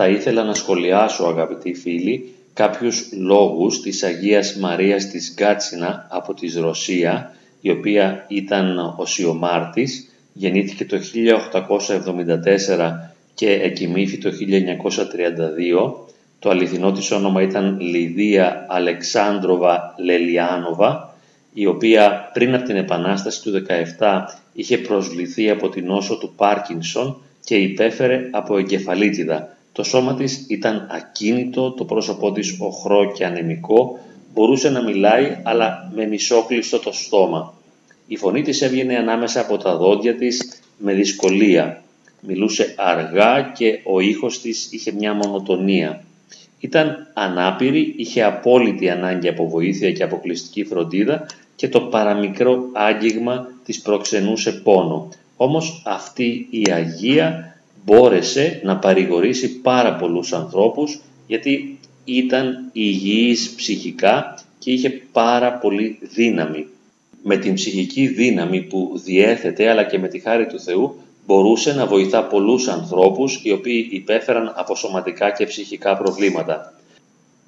θα ήθελα να σχολιάσω αγαπητοί φίλοι κάποιους λόγους της Αγίας Μαρίας της Γκάτσινα από της Ρωσία η οποία ήταν οσιομάρτης, γεννήθηκε το 1874 και εκοιμήθη το 1932. Το αληθινό της όνομα ήταν Λιδία Αλεξάνδροβα Λελιάνοβα, η οποία πριν από την Επανάσταση του 17 είχε προσβληθεί από την νόσο του Πάρκινσον και υπέφερε από εγκεφαλίτιδα. Το σώμα της ήταν ακίνητο, το πρόσωπό της οχρό και ανεμικό, μπορούσε να μιλάει αλλά με μισόκλειστο το στόμα. Η φωνή της έβγαινε ανάμεσα από τα δόντια της με δυσκολία. Μιλούσε αργά και ο ήχος της είχε μια μονοτονία. Ήταν ανάπηρη, είχε απόλυτη ανάγκη από βοήθεια και αποκλειστική φροντίδα και το παραμικρό άγγιγμα της προξενούσε πόνο. Όμως αυτή η Αγία μπόρεσε να παρηγορήσει πάρα πολλούς ανθρώπους γιατί ήταν υγιής ψυχικά και είχε πάρα πολύ δύναμη. Με την ψυχική δύναμη που διέθετε αλλά και με τη χάρη του Θεού μπορούσε να βοηθά πολλούς ανθρώπους οι οποίοι υπέφεραν από σωματικά και ψυχικά προβλήματα.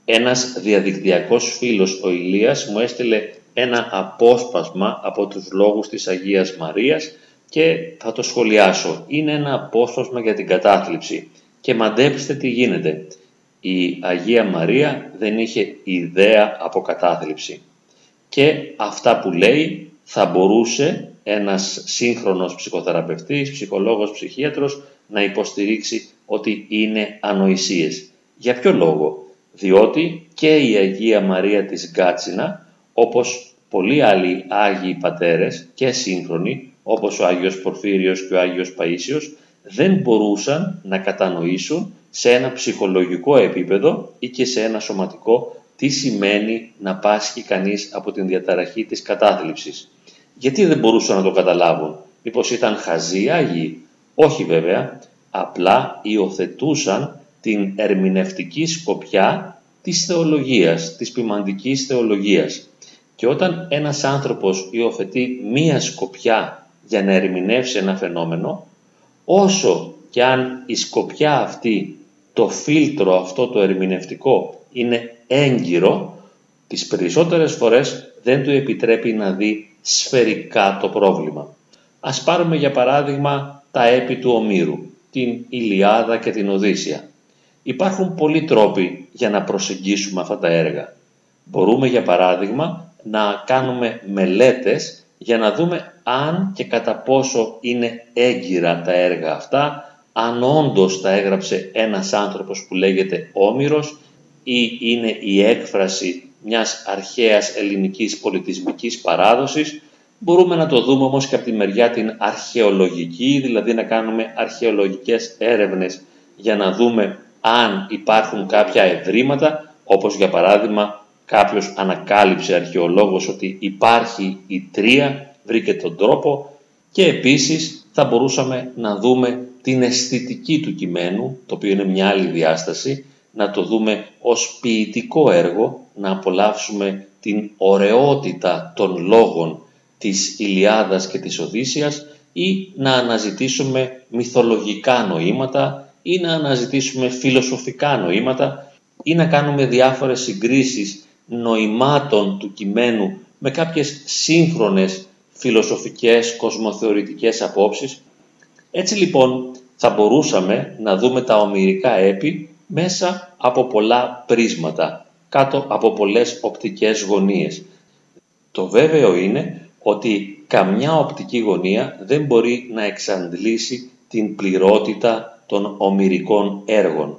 Ένας διαδικτυακός φίλος, ο Ηλίας, μου έστειλε ένα απόσπασμα από τους λόγους της Αγίας Μαρίας και θα το σχολιάσω. Είναι ένα απόσπασμα για την κατάθλιψη και μαντέψτε τι γίνεται. Η Αγία Μαρία δεν είχε ιδέα από κατάθλιψη και αυτά που λέει θα μπορούσε ένας σύγχρονος ψυχοθεραπευτής, ψυχολόγος, ψυχίατρος να υποστηρίξει ότι είναι ανοησίες. Για ποιο λόγο; Διότι και η Αγία Μαρία της Γκάτσινα, όπως πολλοί άλλοι Άγιοι Πατέρες και σύγχρονοι, όπως ο Άγιος Πορφύριος και ο Άγιος Παΐσιος, δεν μπορούσαν να κατανοήσουν σε ένα ψυχολογικό επίπεδο ή και σε ένα σωματικό τι σημαίνει να πάσχει κανείς από την διαταραχή της κατάθλιψης. Γιατί δεν μπορούσαν να το καταλάβουν, μήπως ήταν χαζοί Άγιοι; Όχι βέβαια, απλά υιοθετούσαν την ερμηνευτική σκοπιά της θεολογίας, της ποιμαντικής θεολογίας. Και όταν ένας άνθρωπος υιοθετεί μία σκοπιά για να ερμηνεύσει ένα φαινόμενο, όσο και αν η σκοπιά αυτή, το φίλτρο αυτό το ερμηνευτικό είναι έγκυρο, τις περισσότερες φορές δεν του επιτρέπει να δει σφαιρικά το πρόβλημα. Ας πάρουμε για παράδειγμα τα έπι του Ομήρου, την Ηλιάδα και την Οδύσσια. Υπάρχουν πολλοί τρόποι για να προσεγγίσουμε αυτά τα έργα. Μπορούμε για παράδειγμα να κάνουμε μελέτες για να δούμε αν και κατά πόσο είναι έγκυρα τα έργα αυτά, αν όντως τα έγραψε ένας άνθρωπος που λέγεται Όμηρος ή είναι η έκφραση μιας αρχαίας ελληνικής πολιτισμικής παράδοσης. Μπορούμε να το δούμε όμως και από τη μεριά την αρχαιολογική, δηλαδή να κάνουμε αρχαιολογικές έρευνες για να δούμε αν υπάρχουν κάποια ευρήματα, όπως για παράδειγμα κάποιος ανακάλυψε αρχαιολόγος ότι υπάρχει η τρία, βρήκε τον τρόπο και επίσης θα μπορούσαμε να δούμε την αισθητική του κειμένου, το οποίο είναι μια άλλη διάσταση, να το δούμε ως ποιητικό έργο, να απολαύσουμε την ωραιότητα των λόγων της Ηλιάδας και της Οδύσσιας ή να αναζητήσουμε μυθολογικά νοήματα ή να αναζητήσουμε φιλοσοφικά νοήματα ή να κάνουμε διάφορες συγκρίσεις νοημάτων του κειμένου με κάποιες σύγχρονες φιλοσοφικές, κοσμοθεωρητικές απόψεις. Έτσι λοιπόν θα μπορούσαμε να δούμε τα ομυρικά έπι μέσα από πολλά πρίσματα, κάτω από πολλές οπτικές γωνίες. Το βέβαιο είναι ότι καμιά οπτική γωνία δεν μπορεί να εξαντλήσει την πληρότητα των ομυρικών έργων.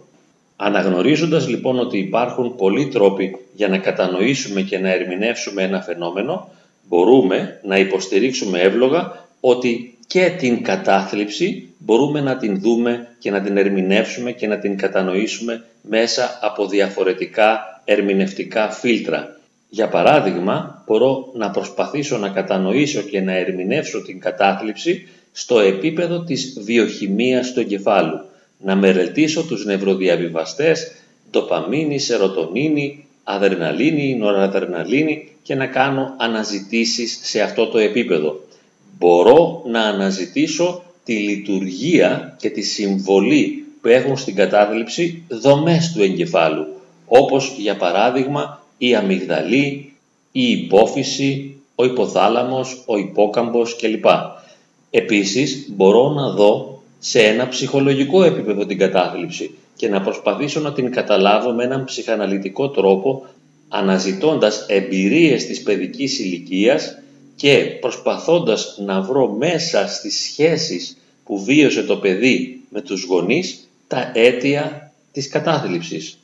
Αναγνωρίζοντας λοιπόν ότι υπάρχουν πολλοί τρόποι για να κατανοήσουμε και να ερμηνεύσουμε ένα φαινόμενο, μπορούμε να υποστηρίξουμε εύλογα ότι και την κατάθλιψη μπορούμε να την δούμε και να την ερμηνεύσουμε και να την κατανοήσουμε μέσα από διαφορετικά ερμηνευτικά φίλτρα. Για παράδειγμα, μπορώ να προσπαθήσω να κατανοήσω και να ερμηνεύσω την κατάθλιψη στο επίπεδο της βιοχημίας του εγκεφάλου. Να μελετήσω τους νευροδιαβιβαστές, ντοπαμίνη, σερωτονίνη, αδερναλίνη, νοραδερναλίνη και να κάνω αναζητήσεις σε αυτό το επίπεδο μπορώ να αναζητήσω τη λειτουργία και τη συμβολή που έχουν στην κατάθλιψη δομές του εγκεφάλου, όπως για παράδειγμα η αμυγδαλή, η υπόφυση, ο υποθάλαμος, ο υπόκαμπος κλπ. Επίσης μπορώ να δω σε ένα ψυχολογικό επίπεδο την κατάθλιψη και να προσπαθήσω να την καταλάβω με έναν ψυχαναλυτικό τρόπο αναζητώντας εμπειρίες της παιδικής ηλικίας και προσπαθώντας να βρω μέσα στις σχέσεις που βίωσε το παιδί με τους γονείς τα αίτια της κατάθλιψης.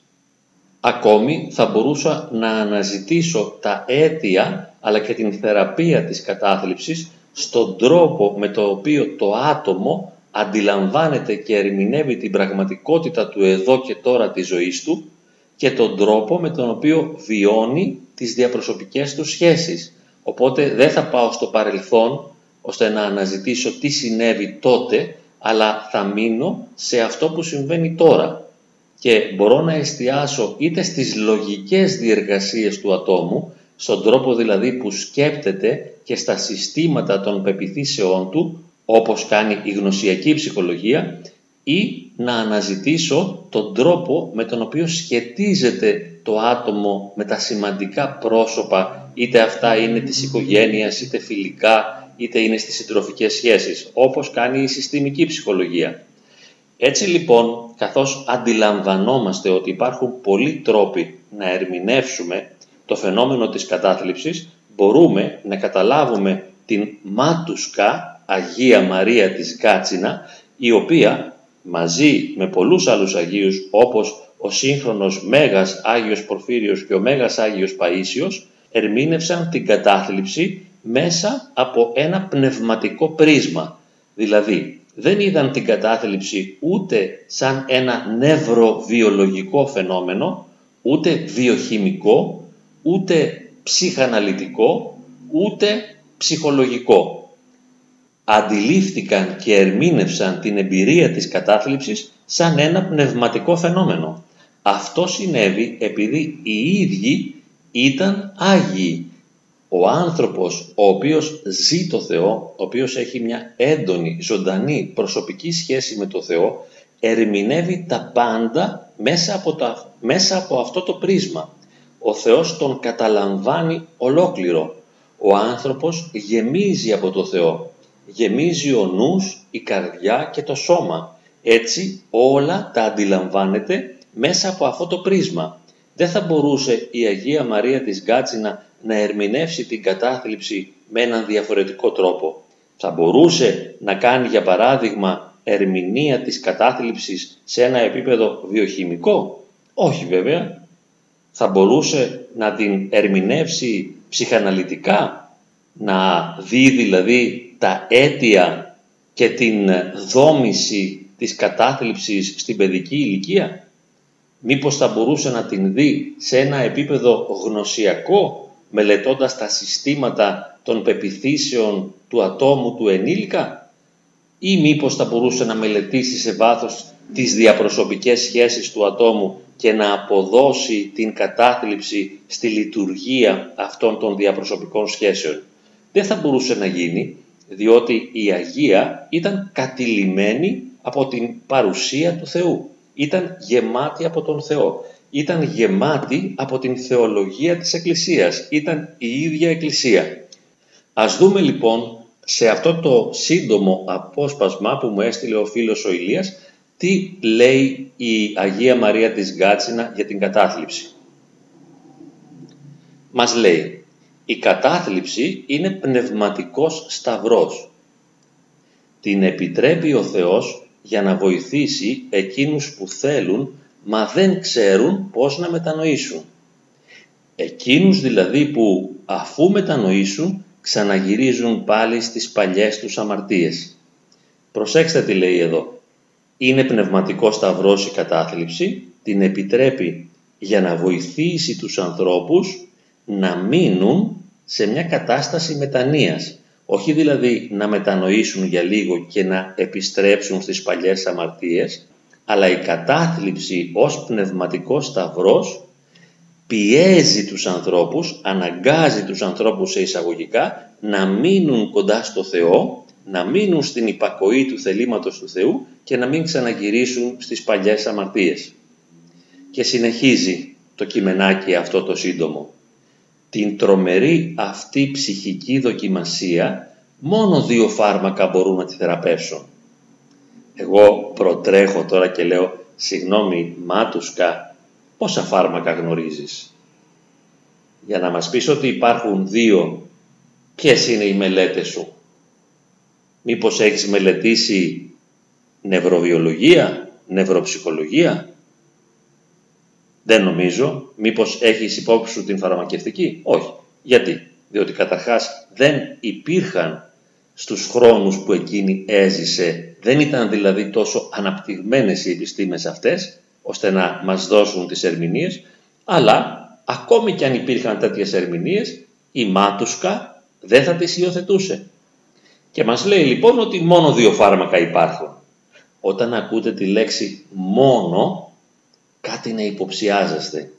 Ακόμη θα μπορούσα να αναζητήσω τα αίτια αλλά και την θεραπεία της κατάθλιψης στον τρόπο με το οποίο το άτομο αντιλαμβάνεται και ερμηνεύει την πραγματικότητα του εδώ και τώρα της ζωής του και τον τρόπο με τον οποίο βιώνει τις διαπροσωπικές του σχέσεις. Οπότε δεν θα πάω στο παρελθόν ώστε να αναζητήσω τι συνέβη τότε, αλλά θα μείνω σε αυτό που συμβαίνει τώρα και μπορώ να εστιάσω είτε στις λογικές διεργασίες του ατόμου, στον τρόπο δηλαδή που σκέπτεται και στα συστήματα των πεπιθήσεών του, όπως κάνει η γνωσιακή ψυχολογία, ή να αναζητήσω τον τρόπο με τον οποίο σχετίζεται το άτομο με τα σημαντικά πρόσωπα, είτε αυτά είναι της οικογένειας, είτε φιλικά, είτε είναι στις συντροφικές σχέσεις, όπως κάνει η συστημική ψυχολογία. Έτσι λοιπόν, καθώς αντιλαμβανόμαστε ότι υπάρχουν πολλοί τρόποι να ερμηνεύσουμε το φαινόμενο της κατάθλιψης, μπορούμε να καταλάβουμε την Μάτουσκα Αγία Μαρία της Γκάτσινα, η οποία μαζί με πολλούς άλλους Αγίους όπως ο σύγχρονος Μέγας Άγιος Πορφύριος και ο Μέγας Άγιος Παΐσιος ερμήνευσαν την κατάθλιψη μέσα από ένα πνευματικό πρίσμα. Δηλαδή δεν είδαν την κατάθλιψη ούτε σαν ένα νευροβιολογικό φαινόμενο, ούτε βιοχημικό, ούτε ψυχαναλυτικό, ούτε ψυχολογικό αντιλήφθηκαν και ερμήνευσαν την εμπειρία της κατάθλιψης σαν ένα πνευματικό φαινόμενο. Αυτό συνέβη επειδή οι ίδιοι ήταν Άγιοι. Ο άνθρωπος ο οποίος ζει το Θεό, ο οποίος έχει μια έντονη, ζωντανή προσωπική σχέση με το Θεό, ερμηνεύει τα πάντα μέσα από, τα, μέσα από αυτό το πρίσμα. Ο Θεός τον καταλαμβάνει ολόκληρο. Ο άνθρωπος γεμίζει από το Θεό γεμίζει ο νους, η καρδιά και το σώμα. Έτσι όλα τα αντιλαμβάνεται μέσα από αυτό το πρίσμα. Δεν θα μπορούσε η Αγία Μαρία της Γκάτσινα να ερμηνεύσει την κατάθλιψη με έναν διαφορετικό τρόπο. Θα μπορούσε να κάνει για παράδειγμα ερμηνεία της κατάθλιψης σε ένα επίπεδο βιοχημικό; Όχι βέβαια. Θα μπορούσε να την ερμηνεύσει ψυχαναλυτικά, να δει δηλαδή τα αίτια και την δόμηση της κατάθλιψης στην παιδική ηλικία. Μήπως θα μπορούσε να την δει σε ένα επίπεδο γνωσιακό, μελετώντας τα συστήματα των πεπιθήσεων του ατόμου του ενήλικα ή μήπως θα μπορούσε να μελετήσει σε βάθος τις διαπροσωπικές σχέσεις του ατόμου και να αποδώσει την κατάθλιψη στη λειτουργία αυτών των διαπροσωπικών σχέσεων. Δεν θα μπορούσε να γίνει διότι η Αγία ήταν κατηλημένη από την παρουσία του Θεού. Ήταν γεμάτη από τον Θεό. Ήταν γεμάτη από την θεολογία της Εκκλησίας. Ήταν η ίδια Εκκλησία. Ας δούμε λοιπόν σε αυτό το σύντομο απόσπασμα που μου έστειλε ο φίλος ο Ηλίας τι λέει η Αγία Μαρία της Γκάτσινα για την κατάθλιψη. Μας λέει η κατάθλιψη είναι πνευματικός σταυρός. Την επιτρέπει ο Θεός για να βοηθήσει εκείνους που θέλουν μα δεν ξέρουν πώς να μετανοήσουν. Εκείνους δηλαδή που αφού μετανοήσουν ξαναγυρίζουν πάλι στις παλιές τους αμαρτίες. Προσέξτε τι λέει εδώ. Είναι πνευματικός σταυρός η κατάθλιψη, την επιτρέπει για να βοηθήσει τους ανθρώπους να μείνουν σε μια κατάσταση μετανοίας. Όχι δηλαδή να μετανοήσουν για λίγο και να επιστρέψουν στις παλιές αμαρτίες, αλλά η κατάθλιψη ως πνευματικός σταυρός πιέζει τους ανθρώπους, αναγκάζει τους ανθρώπους σε εισαγωγικά να μείνουν κοντά στο Θεό, να μείνουν στην υπακοή του θελήματος του Θεού και να μην ξαναγυρίσουν στις παλιές αμαρτίες. Και συνεχίζει το κειμενάκι αυτό το σύντομο. Την τρομερή αυτή ψυχική δοκιμασία μόνο δύο φάρμακα μπορούν να τη θεραπεύσουν. Εγώ προτρέχω τώρα και λέω «Συγγνώμη Μάτουσκα, πόσα φάρμακα γνωρίζεις» για να μας πεις ότι υπάρχουν δύο, ποιες είναι οι μελέτες σου; Μήπως έχεις μελετήσει νευροβιολογία, νευροψυχολογία; Δεν νομίζω. Μήπως έχεις υπόψη σου την φαρμακευτική; Όχι. Γιατί; Διότι καταρχάς δεν υπήρχαν στους χρόνους που εκείνη έζησε. Δεν ήταν δηλαδή τόσο αναπτυγμένες οι επιστήμες αυτές, ώστε να μας δώσουν τις ερμηνείες, αλλά ακόμη και αν υπήρχαν τέτοιες ερμηνείες, η Μάτουσκα δεν θα τις υιοθετούσε. Και μας λέει λοιπόν ότι μόνο δύο φάρμακα υπάρχουν. Όταν ακούτε τη λέξη μόνο, κάτι να υποψιάζεστε.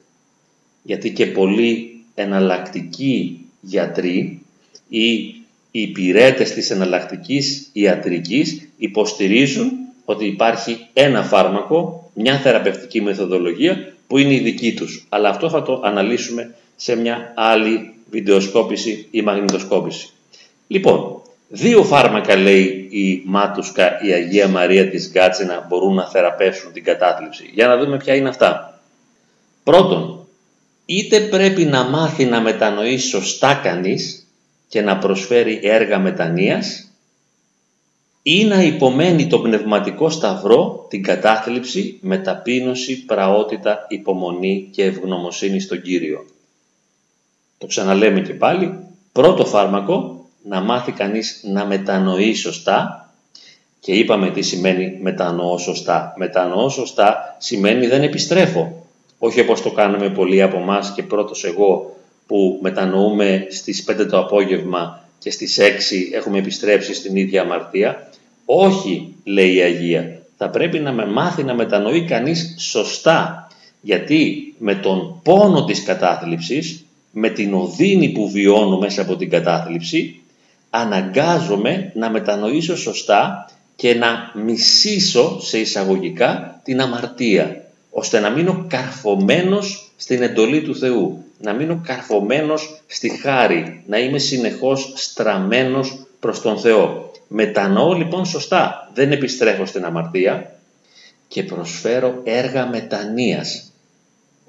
Γιατί και πολλοί εναλλακτικοί γιατροί ή οι υπηρέτες της εναλλακτικής ιατρικής υποστηρίζουν ότι υπάρχει ένα φάρμακο, μια θεραπευτική μεθοδολογία που είναι η δική τους. Αλλά αυτό θα το αναλύσουμε σε μια άλλη βιντεοσκόπηση ή μαγνητοσκόπηση. Λοιπόν, δύο φάρμακα λέει η Μάτουσκα, η Αγία Μαρία της Γκάτσινα μπορούν να θεραπεύσουν την κατάθλιψη. Για να δούμε ποια είναι αυτά. Πρώτον, είτε πρέπει να μάθει να μετανοεί σωστά κανείς και να προσφέρει έργα μετανοίας, ή να υπομένει το πνευματικό σταυρό, την κατάθλιψη, με ταπείνωση, πραότητα, υπομονή και ευγνωμοσύνη στον Κύριο. Το ξαναλέμε και πάλι, πρώτο φάρμακο, να μάθει κανείς να μετανοεί σωστά και είπαμε τι σημαίνει μετανοώ σωστά. Μετανοώ σωστά σημαίνει δεν επιστρέφω. Όχι όπως το κάνουμε πολλοί από εμάς και πρώτος εγώ που μετανοούμε στις 5 το απόγευμα και στις 6 έχουμε επιστρέψει στην ίδια αμαρτία. Όχι, λέει η Αγία, θα πρέπει να με μάθει να μετανοεί κανείς σωστά. Γιατί με τον πόνο της κατάθλιψης, με την οδύνη που βιώνω μέσα από την κατάθλιψη, αναγκάζομαι να μετανοήσω σωστά και να μισήσω σε εισαγωγικά την αμαρτία, ώστε να μείνω καρφωμένος στην εντολή του Θεού, να μείνω καρφωμένος στη χάρη, να είμαι συνεχώς στραμμένος προς τον Θεό. Μετανοώ λοιπόν σωστά, δεν επιστρέφω στην αμαρτία και προσφέρω έργα μετανοίας.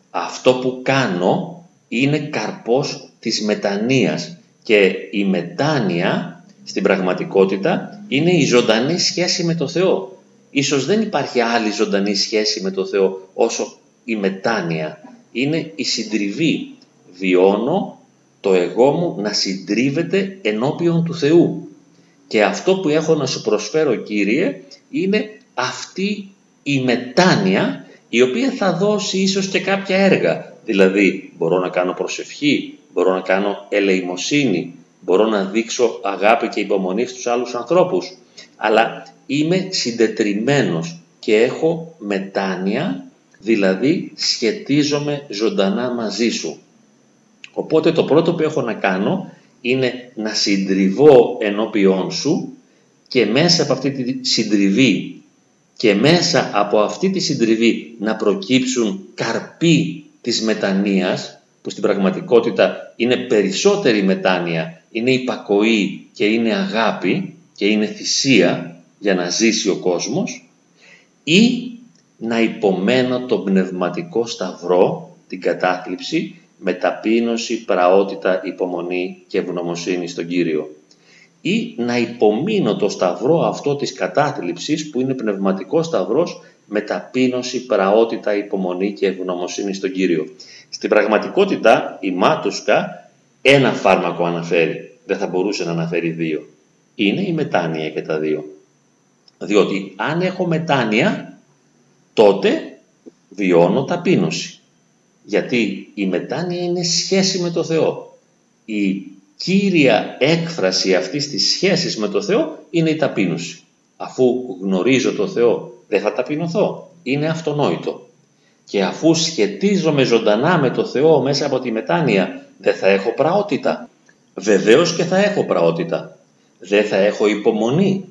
Αυτό που κάνω είναι καρπός της μετανοίας και η μετάνοια στην πραγματικότητα είναι η ζωντανή σχέση με το Θεό. Ίσως δεν υπάρχει άλλη ζωντανή σχέση με το Θεό όσο η μετάνοια. Είναι η συντριβή. Βιώνω το εγώ μου να συντρίβεται ενώπιον του Θεού. Και αυτό που έχω να σου προσφέρω Κύριε είναι αυτή η μετάνοια η οποία θα δώσει ίσως και κάποια έργα. Δηλαδή μπορώ να κάνω προσευχή, μπορώ να κάνω ελεημοσύνη, μπορώ να δείξω αγάπη και υπομονή στους άλλους ανθρώπους. Αλλά είμαι συντετριμένος και έχω μετάνοια, δηλαδή σχετίζομαι ζωντανά μαζί σου. Οπότε το πρώτο που έχω να κάνω είναι να συντριβώ ενώπιόν σου και μέσα από αυτή τη συντριβή και μέσα από αυτή τη συντριβή να προκύψουν καρποί της μετανοίας που στην πραγματικότητα είναι περισσότερη μετάνοια, είναι υπακοή και είναι αγάπη και είναι θυσία για να ζήσει ο κόσμος ή να υπομένω τον πνευματικό σταυρό, την κατάθλιψη με ταπείνωση, πραότητα, υπομονή και ευγνωμοσύνη στον Κύριο. Ή να υπομείνω το σταυρό αυτό της κατάθλιψης που είναι πνευματικός σταυρός με ταπείνωση, πραότητα, υπομονή και ευγνωμοσύνη στον Κύριο. Στην πραγματικότητα η Μάτουσκα ένα φάρμακο αναφέρει, δεν θα μπορούσε να αναφέρει δύο. Είναι η μετάνοια και τα δύο. Διότι αν έχω μετάνοια, τότε βιώνω ταπείνωση γιατί η μετάνοια είναι σχέση με το Θεό. Η κύρια έκφραση αυτής της σχέσης με το Θεό είναι η ταπείνωση. Αφού γνωρίζω το Θεό δεν θα ταπεινωθώ. Είναι αυτονόητο. Και αφού σχετίζομαι ζωντανά με το Θεό μέσα από τη μετάνοια δεν θα έχω πραότητα. Βεβαίως και θα έχω πραότητα. δεν θα έχω υπομονή.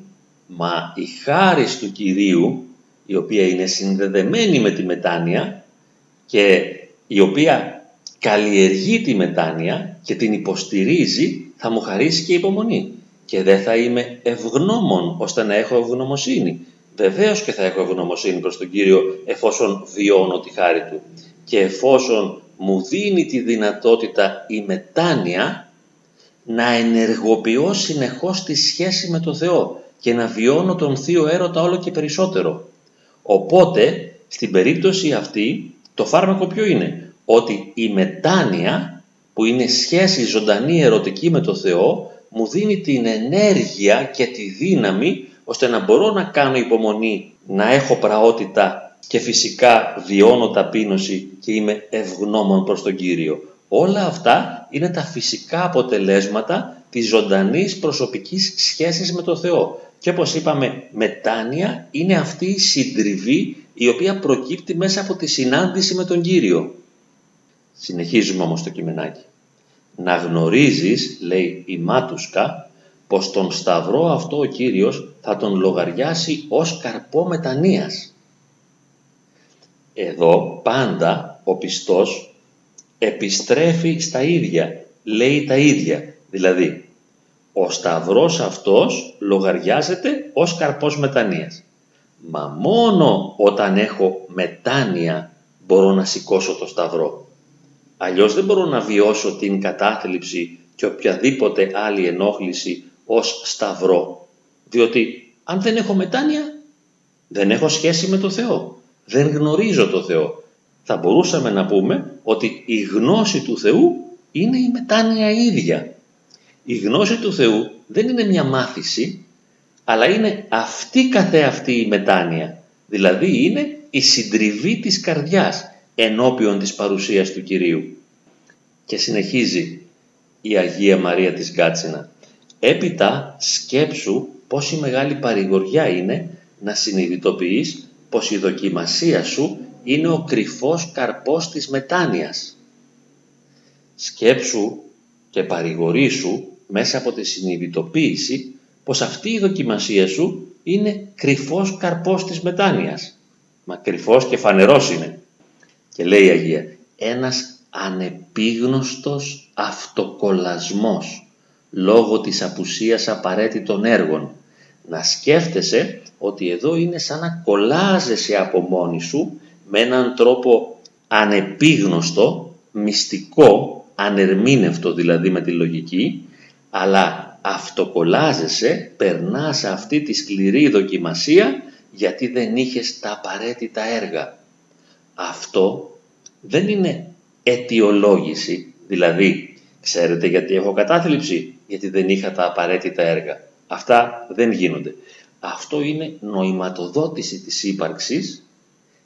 Μα η χάρη του Κυρίου, η οποία είναι συνδεδεμένη με τη μετάνοια και η οποία καλλιεργεί τη μετάνοια και την υποστηρίζει, θα μου χαρίσει και υπομονή. Και δεν θα είμαι ευγνώμων ώστε να έχω ευγνωμοσύνη. Βεβαίως και θα έχω ευγνωμοσύνη προς τον Κύριο εφόσον βιώνω τη χάρη Του. Και εφόσον μου δίνει τη δυνατότητα η μετάνοια να ενεργοποιώ συνεχώς τη σχέση με τον Θεό και να βιώνω τον Θείο Έρωτα όλο και περισσότερο. Οπότε, στην περίπτωση αυτή, το φάρμακο ποιο είναι, ότι η μετάνοια που είναι σχέση ζωντανή ερωτική με τον Θεό μου δίνει την ενέργεια και τη δύναμη ώστε να μπορώ να κάνω υπομονή, να έχω πραότητα και φυσικά βιώνω ταπείνωση και είμαι ευγνώμων προς τον Κύριο. Όλα αυτά είναι τα φυσικά αποτελέσματα της ζωντανής προσωπικής σχέσης με τον Θεό. Και όπως είπαμε, μετάνοια είναι αυτή η συντριβή η οποία προκύπτει μέσα από τη συνάντηση με τον Κύριο. Συνεχίζουμε όμως το κειμενάκι. Να γνωρίζεις, λέει η Μάτουσκα, πως τον σταυρό αυτό ο Κύριος θα τον λογαριάσει ως καρπό μετανοίας. Εδώ πάντα ο πιστός επιστρέφει στα ίδια, λέει τα ίδια. Δηλαδή, ο σταυρός αυτός λογαριάζεται ως καρπός μετανοίας. Μα μόνο όταν έχω μετάνοια μπορώ να σηκώσω το σταυρό. Αλλιώς δεν μπορώ να βιώσω την κατάθλιψη και οποιαδήποτε άλλη ενόχληση ως σταυρό. Διότι αν δεν έχω μετάνοια δεν έχω σχέση με το Θεό. Δεν γνωρίζω το Θεό. Θα μπορούσαμε να πούμε ότι η γνώση του Θεού είναι η μετάνοια ίδια. Η γνώση του Θεού δεν είναι μια μάθηση, αλλά είναι αυτή καθεαυτή η μετάνοια. Δηλαδή είναι η συντριβή της καρδιάς ενώπιον της παρουσίας του Κυρίου. Και συνεχίζει η Αγία Μαρία της Γκάτσινα. Έπειτα σκέψου πόση μεγάλη παρηγοριά είναι να συνειδητοποιείς πως η δοκιμασία σου είναι ο κρυφός καρπός της μετάνοιας. Σκέψου και παρηγορήσου μέσα από τη συνειδητοποίηση πως αυτή η δοκιμασία σου είναι κρυφός καρπός της μετάνοιας. Μα κρυφός και φανερός είναι. Και λέει η Αγία, ένας ανεπίγνωστος αυτοκολασμός λόγω της απουσίας απαραίτητων έργων. Να σκέφτεσαι ότι εδώ είναι σαν να κολλάζεσαι από μόνη σου με έναν τρόπο ανεπίγνωστο, μυστικό, ανερμήνευτο δηλαδή με τη λογική, αλλά αυτοκολλάζεσαι, περνάς αυτή τη σκληρή δοκιμασία γιατί δεν είχες τα απαραίτητα έργα. Αυτό δεν είναι αιτιολόγηση, δηλαδή ξέρετε γιατί έχω κατάθλιψη, γιατί δεν είχα τα απαραίτητα έργα. Αυτά δεν γίνονται. Αυτό είναι νοηματοδότηση της ύπαρξης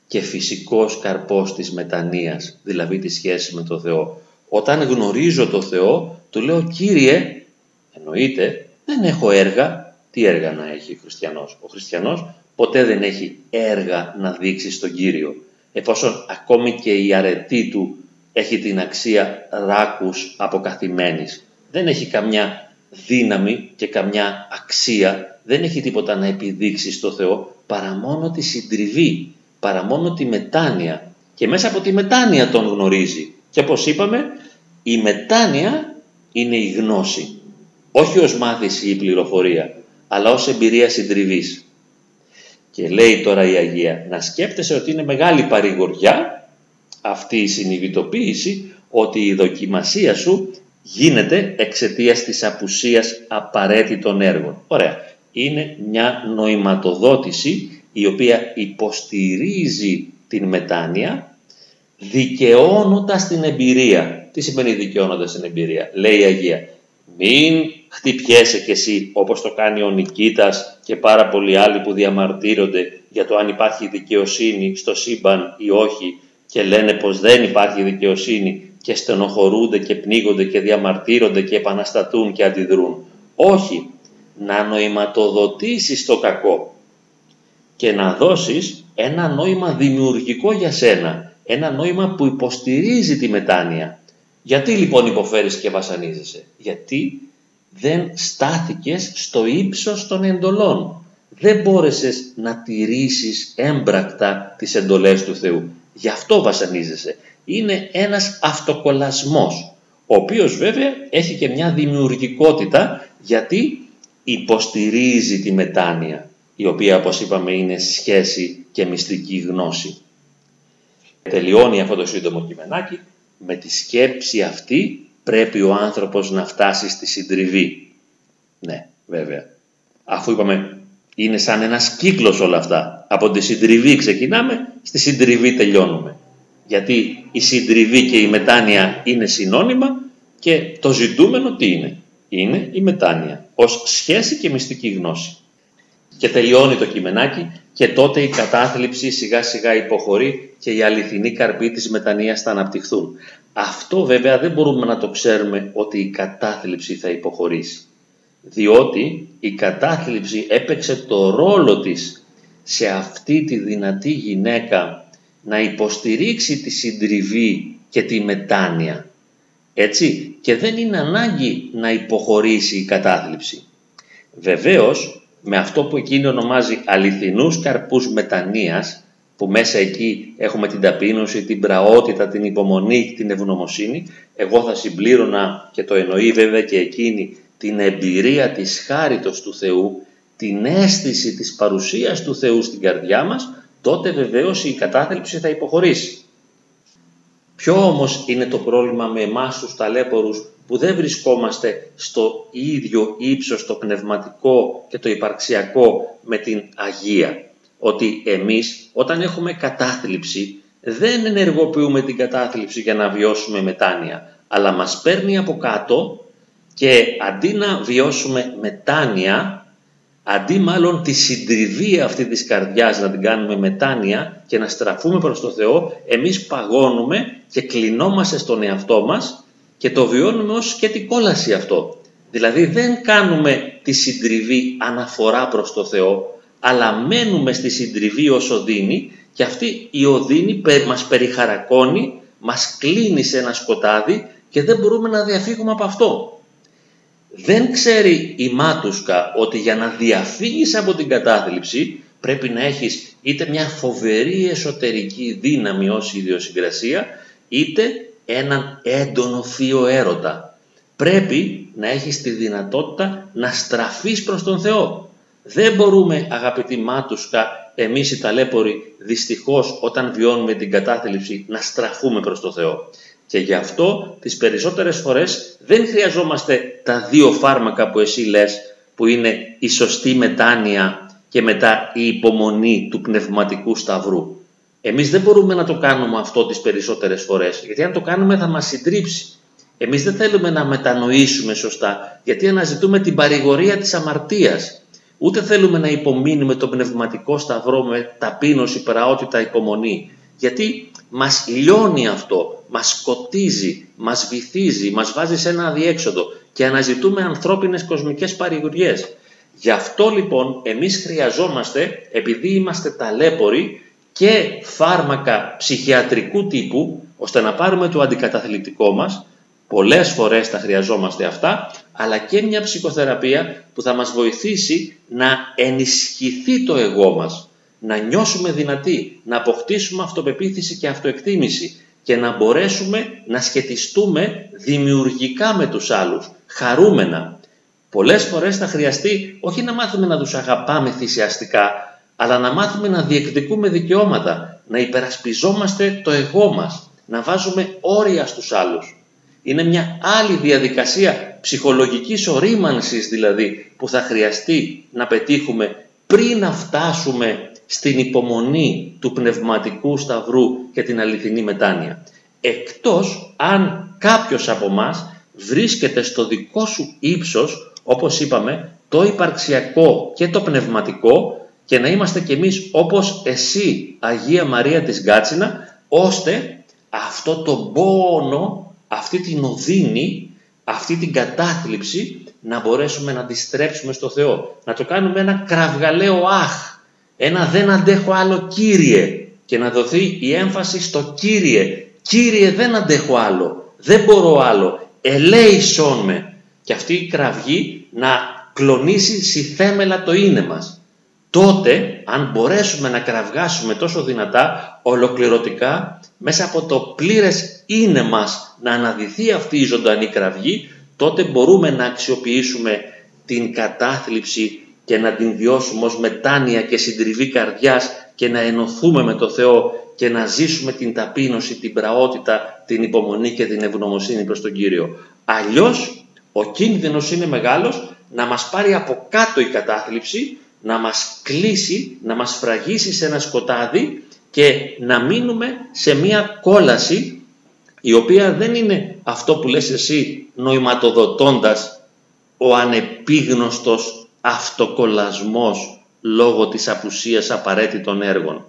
και φυσικός καρπός της μετανοίας, δηλαδή της σχέσης με τον Θεό. Όταν γνωρίζω το Θεό, του λέω «Κύριε, εννοείται, δεν έχω έργα». Τι έργα να έχει ο χριστιανός; Ο χριστιανός ποτέ δεν έχει έργα να δείξει στον Κύριο. Εφόσον ακόμη και η αρετή του έχει την αξία ράκους αποκαθημένης. Δεν έχει καμιά δύναμη και καμιά αξία, δεν έχει τίποτα να επιδείξει στο Θεό παρά μόνο τη συντριβή, παρά μόνο τη μετάνοια και μέσα από τη μετάνοια τον γνωρίζει. Και όπως είπαμε, η μετάνοια είναι η γνώση, όχι ως μάθηση ή πληροφορία, αλλά ως εμπειρία συντριβής. Και λέει τώρα η Αγία, να σκέφτεσαι ότι είναι μεγάλη παρηγοριά αυτή η συνειδητοποίηση ότι η δοκιμασία σου γίνεται εξαιτίας της απουσίας απαραίτητων έργων. Ωραία. Είναι μια νοηματοδότηση η οποία υποστηρίζει την μετάνοια δικαιώνοντας την εμπειρία. Τι σημαίνει δικαιώνοντας την εμπειρία; Λέει η Αγία. Μην χτυπιέσαι κι εσύ όπως το κάνει ο Νικήτας και πάρα πολλοί άλλοι που διαμαρτύρονται για το αν υπάρχει δικαιοσύνη στο σύμπαν ή όχι και λένε πως δεν υπάρχει δικαιοσύνη και στενοχωρούνται και πνίγονται και διαμαρτύρονται και επαναστατούν και αντιδρούν. Όχι, να νοηματοδοτήσεις το κακό και να δώσεις ένα νόημα δημιουργικό για σένα, ένα νόημα που υποστηρίζει τη μετάνοια. Γιατί λοιπόν υποφέρεις και βασανίζεσαι; Γιατί, δεν στάθηκες στο ύψος των εντολών. Δεν μπόρεσες να τηρήσεις έμπρακτα τις εντολές του Θεού. Γι' αυτό βασανίζεσαι. Είναι ένας αυτοκολασμός, ο οποίος βέβαια έχει και μια δημιουργικότητα γιατί υποστηρίζει τη μετάνοια, η οποία όπως είπαμε είναι σχέση και μυστική γνώση. Τελειώνει αυτό το σύντομο κειμενάκι με τη σκέψη αυτή πρέπει ο άνθρωπος να φτάσει στη συντριβή. Ναι, βέβαια. Αφού είπαμε είναι σαν ένας κύκλος όλα αυτά. Από τη συντριβή ξεκινάμε, στη συντριβή τελειώνουμε. Γιατί η συντριβή και η μετάνοια είναι συνώνυμα και το ζητούμενο τι είναι; Είναι η μετάνοια ως σχέση και μυστική γνώση. Και τελειώνει το κειμενάκι και τότε η κατάθλιψη σιγά σιγά υποχωρεί και η αληθινή καρπή της μετανοίας θα αναπτυχθούν. Αυτό βέβαια δεν μπορούμε να το ξέρουμε ότι η κατάθλιψη θα υποχωρήσει. Διότι η κατάθλιψη έπαιξε το ρόλο της σε αυτή τη δυνατή γυναίκα να υποστηρίξει τη συντριβή και τη μετάνοια. Έτσι και δεν είναι ανάγκη να υποχωρήσει η κατάθλιψη. Βεβαίως με αυτό που εκείνη ονομάζει αληθινούς καρπούς μετανοίας που μέσα εκεί έχουμε την ταπείνωση, την πραότητα, την υπομονή, την ευγνωμοσύνη, εγώ θα συμπλήρωνα και το εννοεί βέβαια και εκείνη την εμπειρία της χάριτος του Θεού, την αίσθηση της παρουσίας του Θεού στην καρδιά μας, τότε βεβαίως η κατάθλιψη θα υποχωρήσει. Ποιο όμως είναι το πρόβλημα με εμάς τους ταλέπορους που δεν βρισκόμαστε στο ίδιο ύψος το πνευματικό και το υπαρξιακό με την Αγία; Ότι εμείς όταν έχουμε κατάθλιψη δεν ενεργοποιούμε την κατάθλιψη για να βιώσουμε μετάνοια, αλλά μας παίρνει από κάτω και αντί να βιώσουμε μετάνοια, αντί μάλλον τη συντριβή αυτή της καρδιάς να την κάνουμε μετάνοια και να στραφούμε προς το Θεό, εμείς παγώνουμε και κλεινόμαστε στον εαυτό μας και το βιώνουμε ως και την κόλαση αυτό. Δηλαδή δεν κάνουμε τη συντριβή αναφορά προς το Θεό, αλλά μένουμε στη συντριβή ως οδύνη και αυτή η οδύνη μας περιχαρακώνει, μας κλείνει σε ένα σκοτάδι και δεν μπορούμε να διαφύγουμε από αυτό. Δεν ξέρει η μάτουσκα ότι για να διαφύγεις από την κατάθλιψη πρέπει να έχεις είτε μια φοβερή εσωτερική δύναμη ως ιδιοσυγκρασία είτε έναν έντονο θείο έρωτα. Πρέπει να έχεις τη δυνατότητα να στραφείς προς τον Θεό. Δεν μπορούμε αγαπητοί μάτουσκα εμείς οι ταλέποροι δυστυχώς όταν βιώνουμε την κατάθλιψη να στραφούμε προς το Θεό. Και γι' αυτό τις περισσότερες φορές δεν χρειαζόμαστε τα δύο φάρμακα που εσύ λες που είναι η σωστή μετάνοια και μετά η υπομονή του πνευματικού σταυρού. Εμείς δεν μπορούμε να το κάνουμε αυτό τις περισσότερες φορές γιατί αν το κάνουμε θα μας συντρίψει. Εμείς δεν θέλουμε να μετανοήσουμε σωστά γιατί αναζητούμε την παρηγορία της αμαρτίας Ούτε θέλουμε να υπομείνουμε το πνευματικό σταυρό με ταπείνωση, πραότητα, υπομονή. Γιατί μας λιώνει αυτό, μας σκοτίζει, μας βυθίζει, μας βάζει σε ένα αδιέξοδο και αναζητούμε ανθρώπινες κοσμικές παρηγοριές. Γι' αυτό λοιπόν εμείς χρειαζόμαστε, επειδή είμαστε ταλέποροι, και φάρμακα ψυχιατρικού τύπου, ώστε να πάρουμε το αντικαταθλιπτικό μας, πολλές φορές τα χρειαζόμαστε αυτά, αλλά και μια ψυχοθεραπεία που θα μας βοηθήσει να ενισχυθεί το εγώ μας, να νιώσουμε δυνατοί, να αποκτήσουμε αυτοπεποίθηση και αυτοεκτίμηση και να μπορέσουμε να σχετιστούμε δημιουργικά με τους άλλους, χαρούμενα. Πολλές φορές θα χρειαστεί όχι να μάθουμε να τους αγαπάμε θυσιαστικά, αλλά να μάθουμε να διεκδικούμε δικαιώματα, να υπερασπιζόμαστε το εγώ μας, να βάζουμε όρια στους άλλους. Είναι μια άλλη διαδικασία ψυχολογικής ορίμανσης δηλαδή που θα χρειαστεί να πετύχουμε πριν να φτάσουμε στην υπομονή του πνευματικού σταυρού και την αληθινή μετάνοια. Εκτός αν κάποιος από μας βρίσκεται στο δικό σου ύψος, όπως είπαμε, το υπαρξιακό και το πνευματικό και να είμαστε κι εμείς όπως εσύ, Αγία Μαρία της Γκάτσινα, ώστε αυτό το πόνο αυτή την οδύνη, αυτή την κατάθλιψη να μπορέσουμε να τη στρέψουμε στο Θεό. Να το κάνουμε ένα κραυγαλαίο αχ, ένα δεν αντέχω άλλο Κύριε και να δοθεί η έμφαση στο Κύριε. Κύριε δεν αντέχω άλλο, δεν μπορώ άλλο, ελέησόν με. και αυτή η κραυγή να κλονίσει συθέμελα το είναι μας. Τότε, αν μπορέσουμε να κραυγάσουμε τόσο δυνατά, ολοκληρωτικά, μέσα από το πλήρες είναι μας να αναδυθεί αυτή η ζωντανή κραυγή, τότε μπορούμε να αξιοποιήσουμε την κατάθλιψη και να την βιώσουμε ως μετάνοια και συντριβή καρδιάς και να ενωθούμε με το Θεό και να ζήσουμε την ταπείνωση, την πραότητα, την υπομονή και την ευγνωμοσύνη προς τον Κύριο. Αλλιώς ο κίνδυνος είναι μεγάλος να μας πάρει από κάτω η κατάθλιψη, να μας κλείσει, να μας φραγίσει σε ένα σκοτάδι και να μείνουμε σε μία κόλαση η οποία δεν είναι αυτό που λες εσύ νοηματοδοτώντας ο ανεπίγνωστος αυτοκολασμός λόγω της απουσίας απαραίτητων έργων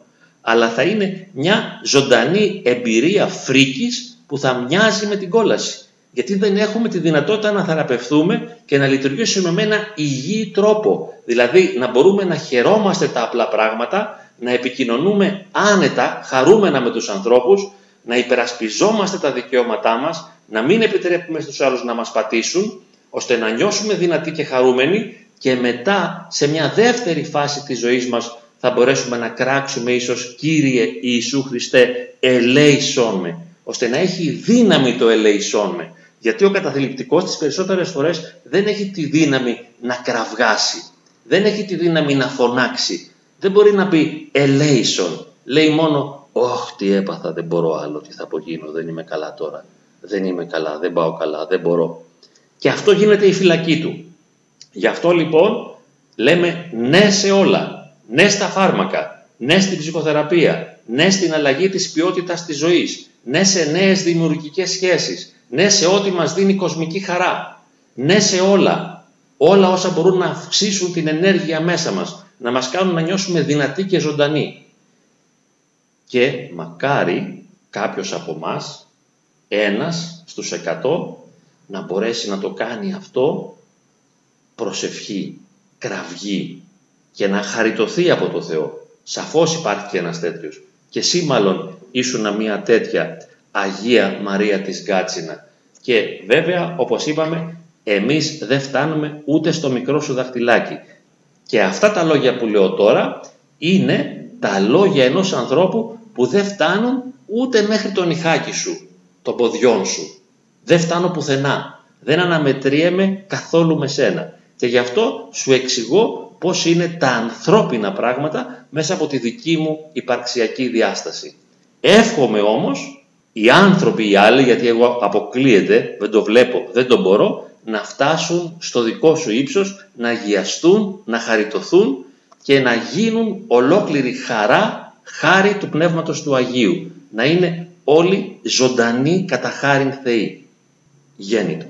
αλλά θα είναι μια ζωντανή εμπειρία φρίκης που θα μοιάζει με την κόλαση. Γιατί δεν έχουμε τη δυνατότητα να θεραπευθούμε και να λειτουργήσουμε με ένα υγιή τρόπο. Δηλαδή να μπορούμε να χαιρόμαστε τα απλά πράγματα, να επικοινωνούμε άνετα, χαρούμενα με τους ανθρώπους, να υπερασπιζόμαστε τα δικαιώματά μας, να μην επιτρέπουμε στους άλλους να μας πατήσουν, ώστε να νιώσουμε δυνατοί και χαρούμενοι και μετά σε μια δεύτερη φάση της ζωής μας θα μπορέσουμε να κράξουμε ίσως Κύριε Ιησού Χριστέ ελέησόν με, ώστε να έχει δύναμη το ελέησόν με. Γιατί ο καταθλιπτικός τις περισσότερες φορές δεν έχει τη δύναμη να κραυγάσει, δεν έχει τη δύναμη να φωνάξει, δεν μπορεί να πει ελέησον, λέει μόνο «Ωχ, τι έπαθα, δεν μπορώ άλλο, τι θα απογίνω, δεν είμαι καλά τώρα, δεν είμαι καλά, δεν πάω καλά, δεν μπορώ». Και αυτό γίνεται η φυλακή του. Γι' αυτό λοιπόν λέμε ναι σε όλα ναι στα φάρμακα, ναι στην ψυχοθεραπεία, ναι στην αλλαγή της ποιότητας της ζωής, ναι σε νέες δημιουργικές σχέσεις, ναι σε ό,τι μας δίνει κοσμική χαρά, ναι σε όλα, όλα όσα μπορούν να αυξήσουν την ενέργεια μέσα μας, να μας κάνουν να νιώσουμε δυνατοί και ζωντανοί. Και μακάρι κάποιος από μας, ένας στους εκατό, να μπορέσει να το κάνει αυτό προσευχή, κραυγή, και να χαριτωθεί από το Θεό. Σαφώς υπάρχει και ένας τέτοιος. Και εσύ μάλλον ήσουν μια τέτοια Αγία Μαρία της Γκάτσινα. Και βέβαια, όπως είπαμε, εμείς δεν φτάνουμε ούτε στο μικρό σου δαχτυλάκι. Και αυτά τα λόγια που λέω τώρα είναι τα λόγια ενός ανθρώπου που δεν φτάνουν ούτε μέχρι τον ηχάκι σου, των ποδιών σου. Δεν φτάνω πουθενά. Δεν αναμετριέμαι καθόλου με σένα. Και γι' αυτό σου εξηγώ πώς είναι τα ανθρώπινα πράγματα μέσα από τη δική μου υπαρξιακή διάσταση. Εύχομαι όμως οι άνθρωποι οι άλλοι, γιατί εγώ αποκλείεται, δεν το βλέπω, δεν το μπορώ, να φτάσουν στο δικό σου ύψος, να αγιαστούν, να χαριτωθούν και να γίνουν ολόκληρη χαρά, χάρη του Πνεύματος του Αγίου. Να είναι όλοι ζωντανοί κατά χάριν Θεοί. Γέννητο.